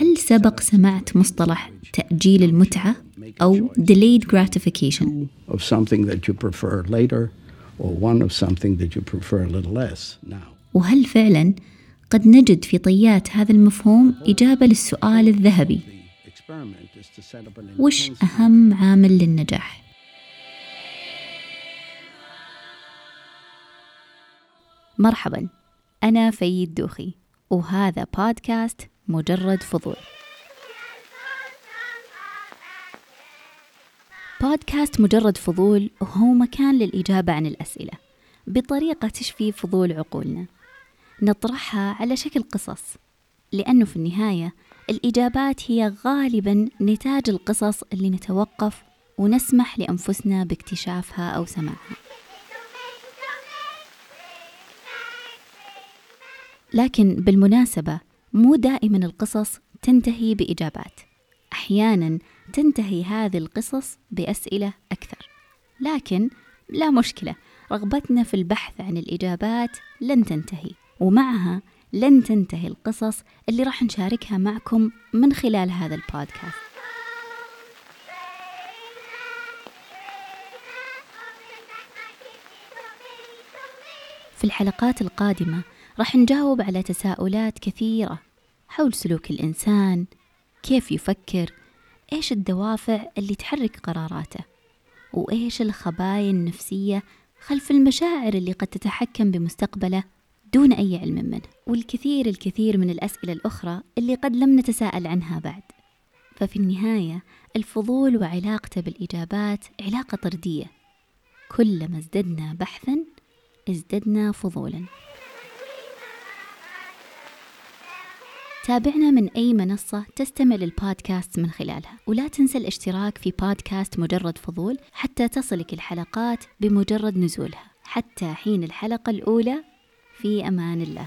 هل سبق سمعت مصطلح تأجيل المتعة أو delayed gratification؟ of something that you prefer later or one of something that you prefer a little less now. وهل فعلا قد نجد في طيات هذا المفهوم إجابة للسؤال الذهبي وش أهم عامل للنجاح؟ مرحبا أنا في دوخي. وهذا بودكاست مجرد فضول. بودكاست مجرد فضول هو مكان للإجابة عن الأسئلة بطريقة تشفي فضول عقولنا. نطرحها على شكل قصص لأنه في النهاية الإجابات هي غالبا نتاج القصص اللي نتوقف ونسمح لأنفسنا باكتشافها أو سماعها. لكن بالمناسبة مو دائما القصص تنتهي بإجابات. أحيانا تنتهي هذه القصص بأسئلة أكثر. لكن لا مشكلة رغبتنا في البحث عن الإجابات لن تنتهي ومعها لن تنتهي القصص اللي راح نشاركها معكم من خلال هذا البودكاست. في الحلقات القادمة راح نجاوب على تساؤلات كثيرة حول سلوك الإنسان كيف يفكر إيش الدوافع اللي تحرك قراراته وإيش الخبايا النفسية خلف المشاعر اللي قد تتحكم بمستقبله دون أي علم منه والكثير الكثير من الأسئلة الأخرى اللي قد لم نتساءل عنها بعد. ففي النهاية الفضول وعلاقته بالإجابات علاقة طردية. كلما ازددنا بحثا ازددنا فضولا. تابعنا من أي منصة تستمع للبودكاست من خلالها. ولا تنسى الاشتراك في بودكاست مجرد فضول حتى تصلك الحلقات بمجرد نزولها. حتى حين الحلقة الأولى في أمان الله.